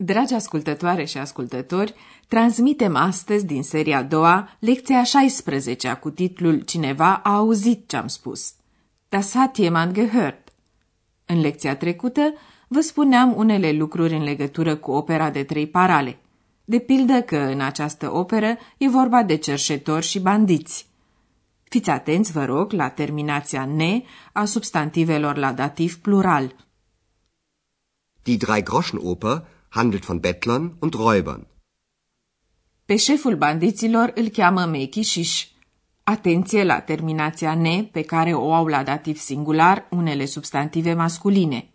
Dragi ascultătoare și ascultători, transmitem astăzi din seria a doua lecția 16 cu titlul Cineva a auzit ce-am spus. Das hat jemand gehört. În lecția trecută vă spuneam unele lucruri în legătură cu opera de trei parale. De pildă că în această operă e vorba de cerșetori și bandiți. Fiți atenți, vă rog, la terminația ne a substantivelor la dativ plural. Die Drei-Groschen-Oper handelt von Bettlern und Räubern. Pe șeful bandiților îl cheamă Mechișiș. Atenție la terminația ne pe care o au la dativ singular unele substantive masculine.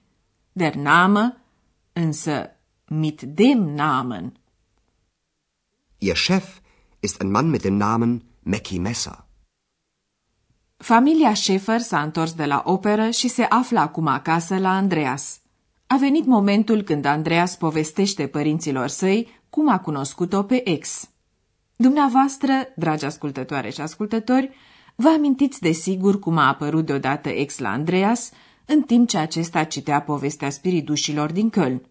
Der Name, însă mit dem Namen. Ihr Chef ist ein Mann mit dem Namen Mackie Messer. Familia Schäfer s-a întors de la operă și se află acum acasă la Andreas. A venit momentul când Andreas povestește părinților săi cum a cunoscut-o pe ex. Dumneavoastră, dragi ascultătoare și ascultători, vă amintiți de sigur cum a apărut deodată ex la Andreas, în timp ce acesta citea povestea spiridușilor din Köln.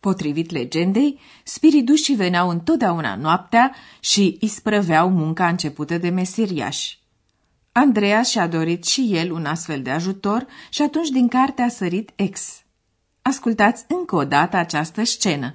Potrivit legendei, spiridușii veneau întotdeauna noaptea și isprăveau munca începută de mesiriași. Andreas și-a dorit și el un astfel de ajutor și atunci din carte a sărit ex. Ascultați încă o dată această scenă.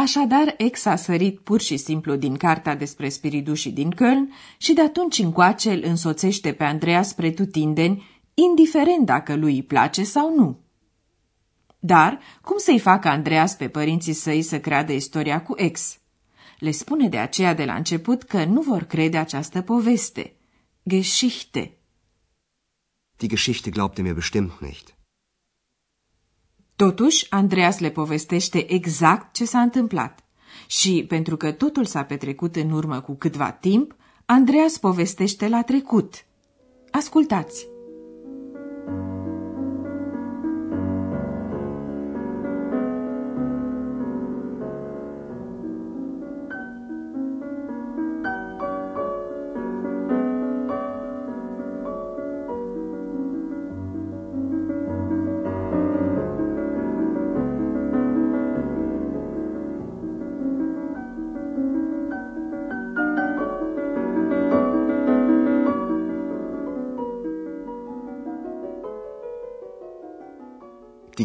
Așadar, ex a sărit pur și simplu din cartea despre spiridușii din Köln și de atunci încoace îl însoțește pe Andreea spre tutindeni, indiferent dacă lui îi place sau nu. Dar, cum să-i facă Andreas pe părinții săi să creadă istoria cu ex? Le spune de aceea de la început că nu vor crede această poveste. Geschichte. Die Geschichte glaubt ihr mir bestimmt nicht. Totuși, Andreas le povestește exact ce s-a întâmplat. Și pentru că totul s-a petrecut în urmă cu câtva timp, Andreas povestește la trecut. Ascultați!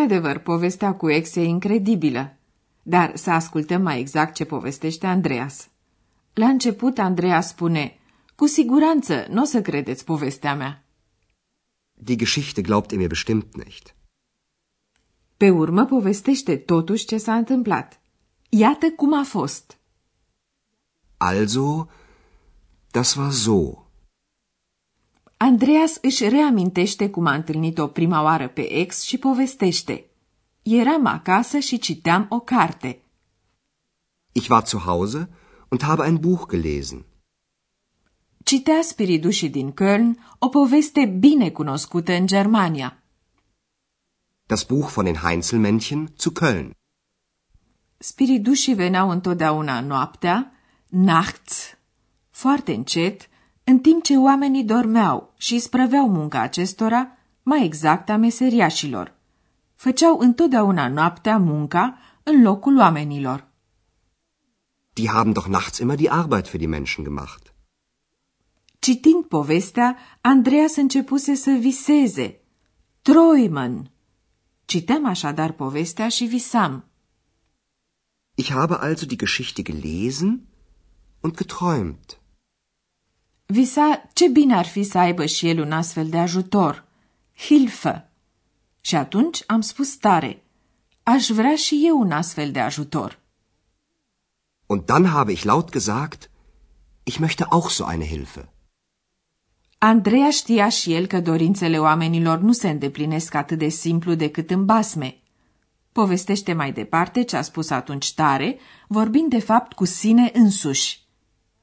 Într-adevăr, povestea cu ex e incredibilă, dar să ascultăm mai exact ce povestește Andreas. La început, Andreas spune, cu siguranță nu o să credeți povestea mea. Die Geschichte glaubt ihr mir bestimmt nicht. Pe urmă povestește totuși ce s-a întâmplat. Iată cum a fost. Also, das war so. Andreas își reamintește cum a întâlnit-o prima oară pe ex și povestește. Eram acasă și citeam o carte. Ich war zu Hause und habe ein Buch gelesen. Citea spiridușii din Köln o poveste bine cunoscută în Germania. Das Buch von den Heinzelmännchen zu Köln. Spiridușii veneau întotdeauna noaptea, nachts, foarte încet, în timp ce oamenii dormeau și isprăveau munca acestora, mai exact a meseriașilor. Făceau întotdeauna noaptea munca în locul oamenilor. Die haben doch nachts immer die Arbeit für die Menschen gemacht. Citind povestea, Andreas începuse să viseze. Träumen. Citeam așadar povestea și visam. Ich habe also die Geschichte gelesen und geträumt. Visa ce bine ar fi să aibă și el un astfel de ajutor. Hilfe. Și atunci am spus tare. Aș vrea și eu un astfel de ajutor. Und dann habe ich laut gesagt, ich möchte auch so eine Hilfe. Andreea știa și el că dorințele oamenilor nu se îndeplinesc atât de simplu decât în basme. Povestește mai departe ce a spus atunci tare, vorbind de fapt cu sine însuși.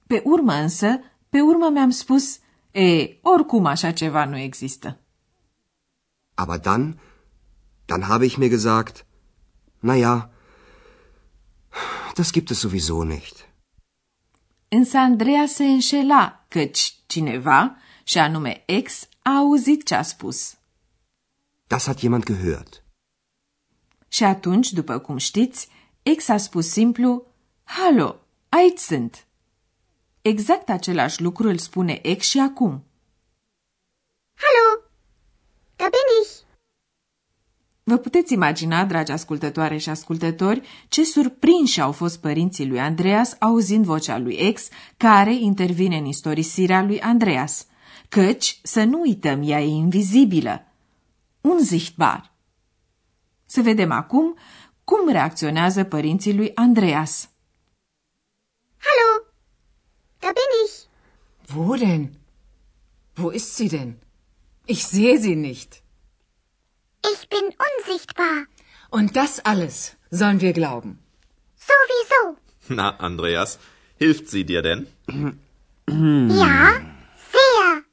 Pe urmă însă, pe urmă mi-am spus, e, oricum așa ceva nu există. Aber dann, dann habe ich mir gesagt, na ja, das gibt es sowieso nicht. Însă Andreea se înșela, căci cineva, și anume ex, a auzit ce a spus. Das hat jemand gehört. Și atunci, după cum știți, ex a spus simplu, Halo, aici sunt. Exact același lucru îl spune ex și acum. Hallo, da bin ich. Vă puteți imagina, dragi ascultătoare și ascultători, ce surprinși au fost părinții lui Andreas auzind vocea lui ex, care intervine în istorisirea lui Andreas. Căci, să nu uităm, ea e invizibilă. Unsichtbar. Să vedem acum cum reacționează părinții lui Andreas. Hallo, da bin ich. Wo denn? Wo ist sie denn? Ich sehe sie nicht. Ich bin unsichtbar. Und das alles sollen wir glauben. Sowieso. Na, Andreas, hilft sie dir denn? Ja, sehr.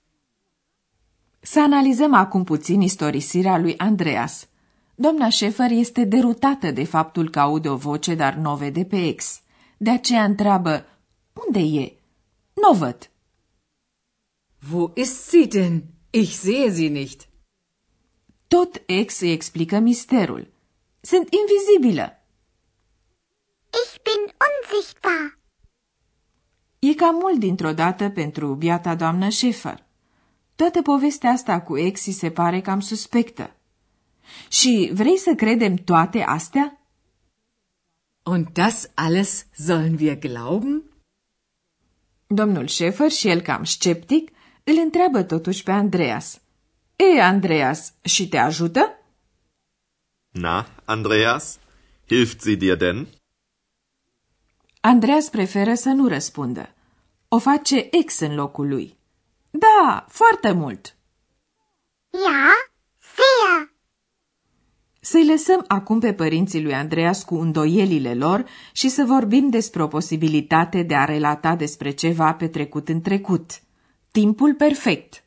Să analizăm acum puțin istorisirea lui Andreas. Doamna Șefer este derutată de faptul că aude o voce, dar nu o vede pe ex. De aceea întreabă, unde e? Nu văd. Wo ist sie denn? Ich sehe sie nicht. Tot ex îi explică misterul. Sunt invizibilă. Ich bin unsichtbar. E cam mult dintr-o dată pentru biata doamnă Șefer. Toată povestea asta cu ex îi se pare cam suspectă. Și vrei să credem toate astea? Und das alles sollen wir glauben? Domnul Șefer și el cam sceptic îl întreabă totuși pe Andreas. E, Andreas, și te ajută? Na, Andreas, hilft sie dir denn? Andreas preferă să nu răspundă. O face ex în locul lui. Da, foarte mult. Ja, sehr. Să-i lăsăm acum pe părinții lui Andreas cu îndoielile lor și să vorbim despre o posibilitate de a relata despre ceva petrecut în trecut. Timpul perfect.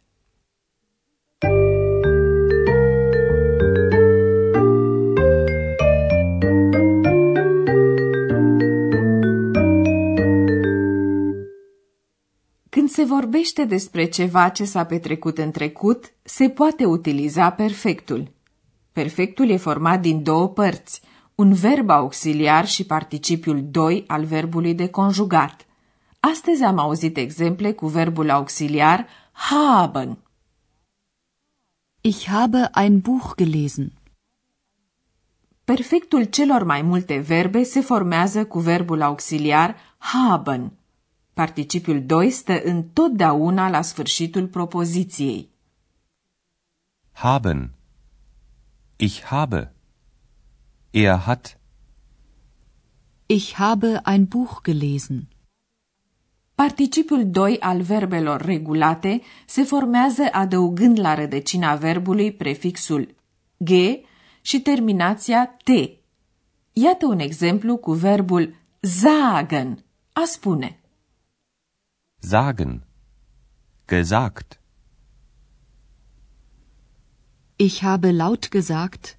Când se vorbește despre ceva ce s-a petrecut în trecut, se poate utiliza perfectul. Perfectul e format din două părți, un verb auxiliar și participiul doi al verbului de conjugat. Astăzi am auzit exemple cu verbul auxiliar haben. Ich habe ein Buch gelesen. Perfectul celor mai multe verbe se formează cu verbul auxiliar haben. Participiul 2 stă întotdeauna la sfârșitul propoziției. Haben. Ich habe. Er hat. Ich habe ein Buch gelesen. Participiul 2 al verbelor regulate se formează adăugând la rădăcina verbului prefixul g și terminația t. Iată un exemplu cu verbul sagen, a spune. Sagen. Gesagt. Ich habe laut gesagt.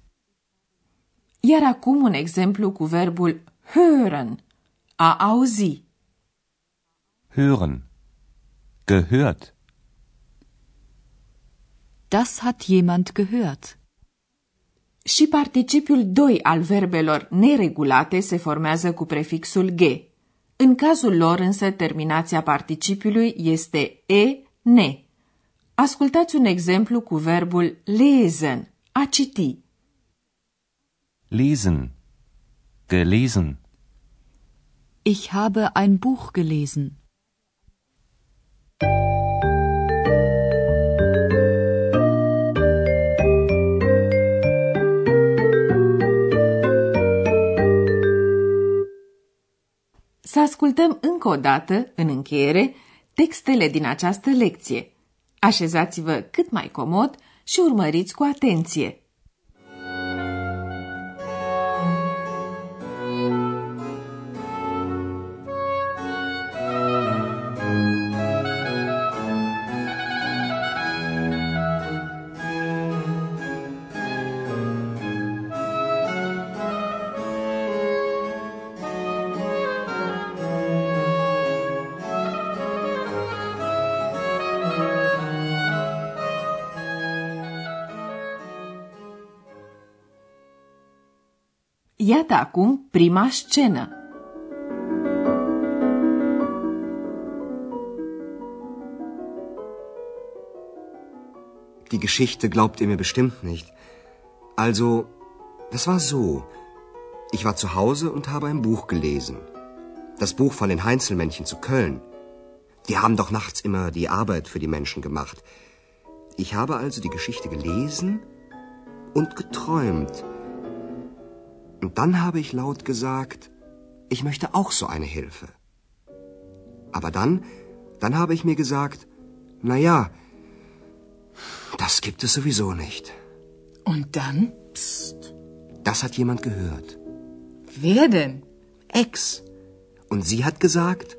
Iar acum un exemplu cu verbul hören, a auzi. Hören. Gehört. Das hat jemand gehört. Și participiul 2 al verbelor neregulate se formează cu prefixul g. În cazul lor însă terminația participiului este e, ne. Ascultați un exemplu cu verbul lesen, a citi. Lesen. Gelesen. Ich habe ein Buch gelesen. Să ascultăm încă o dată, în încheiere, textele din această lecție. Așezați-vă cât mai comod și urmăriți cu atenție. Iată acum prima scenă. Die Geschichte glaubt ihr mir bestimmt nicht. Also, das war so. Ich war zu Hause und habe ein Buch gelesen. Das Buch von den Heinzelmännchen zu Köln. Die haben doch nachts immer die Arbeit für die Menschen gemacht. Ich habe also die Geschichte gelesen und geträumt. Und dann habe ich laut gesagt, ich möchte auch so eine Hilfe. Aber dann, dann habe ich mir gesagt, na ja, das gibt es sowieso nicht. Und dann? Psst. Das hat jemand gehört. Wer denn? Ex. Und sie hat gesagt,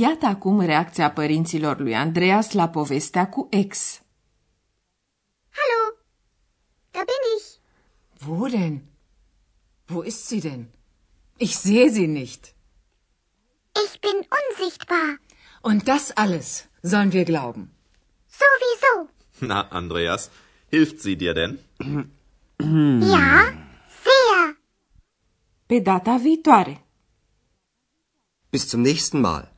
Iată acum reacția părinților lui Andreas la povestea cu ex. Hallo, da bin ich. Wo denn? Wo ist sie denn? Ich sehe sie nicht. Ich bin unsichtbar. Und das alles sollen wir glauben. Sowieso. Na, Andreas, hilft sie dir denn? Ja, sehr. Pe data viitoare! bis zum nächsten Mal.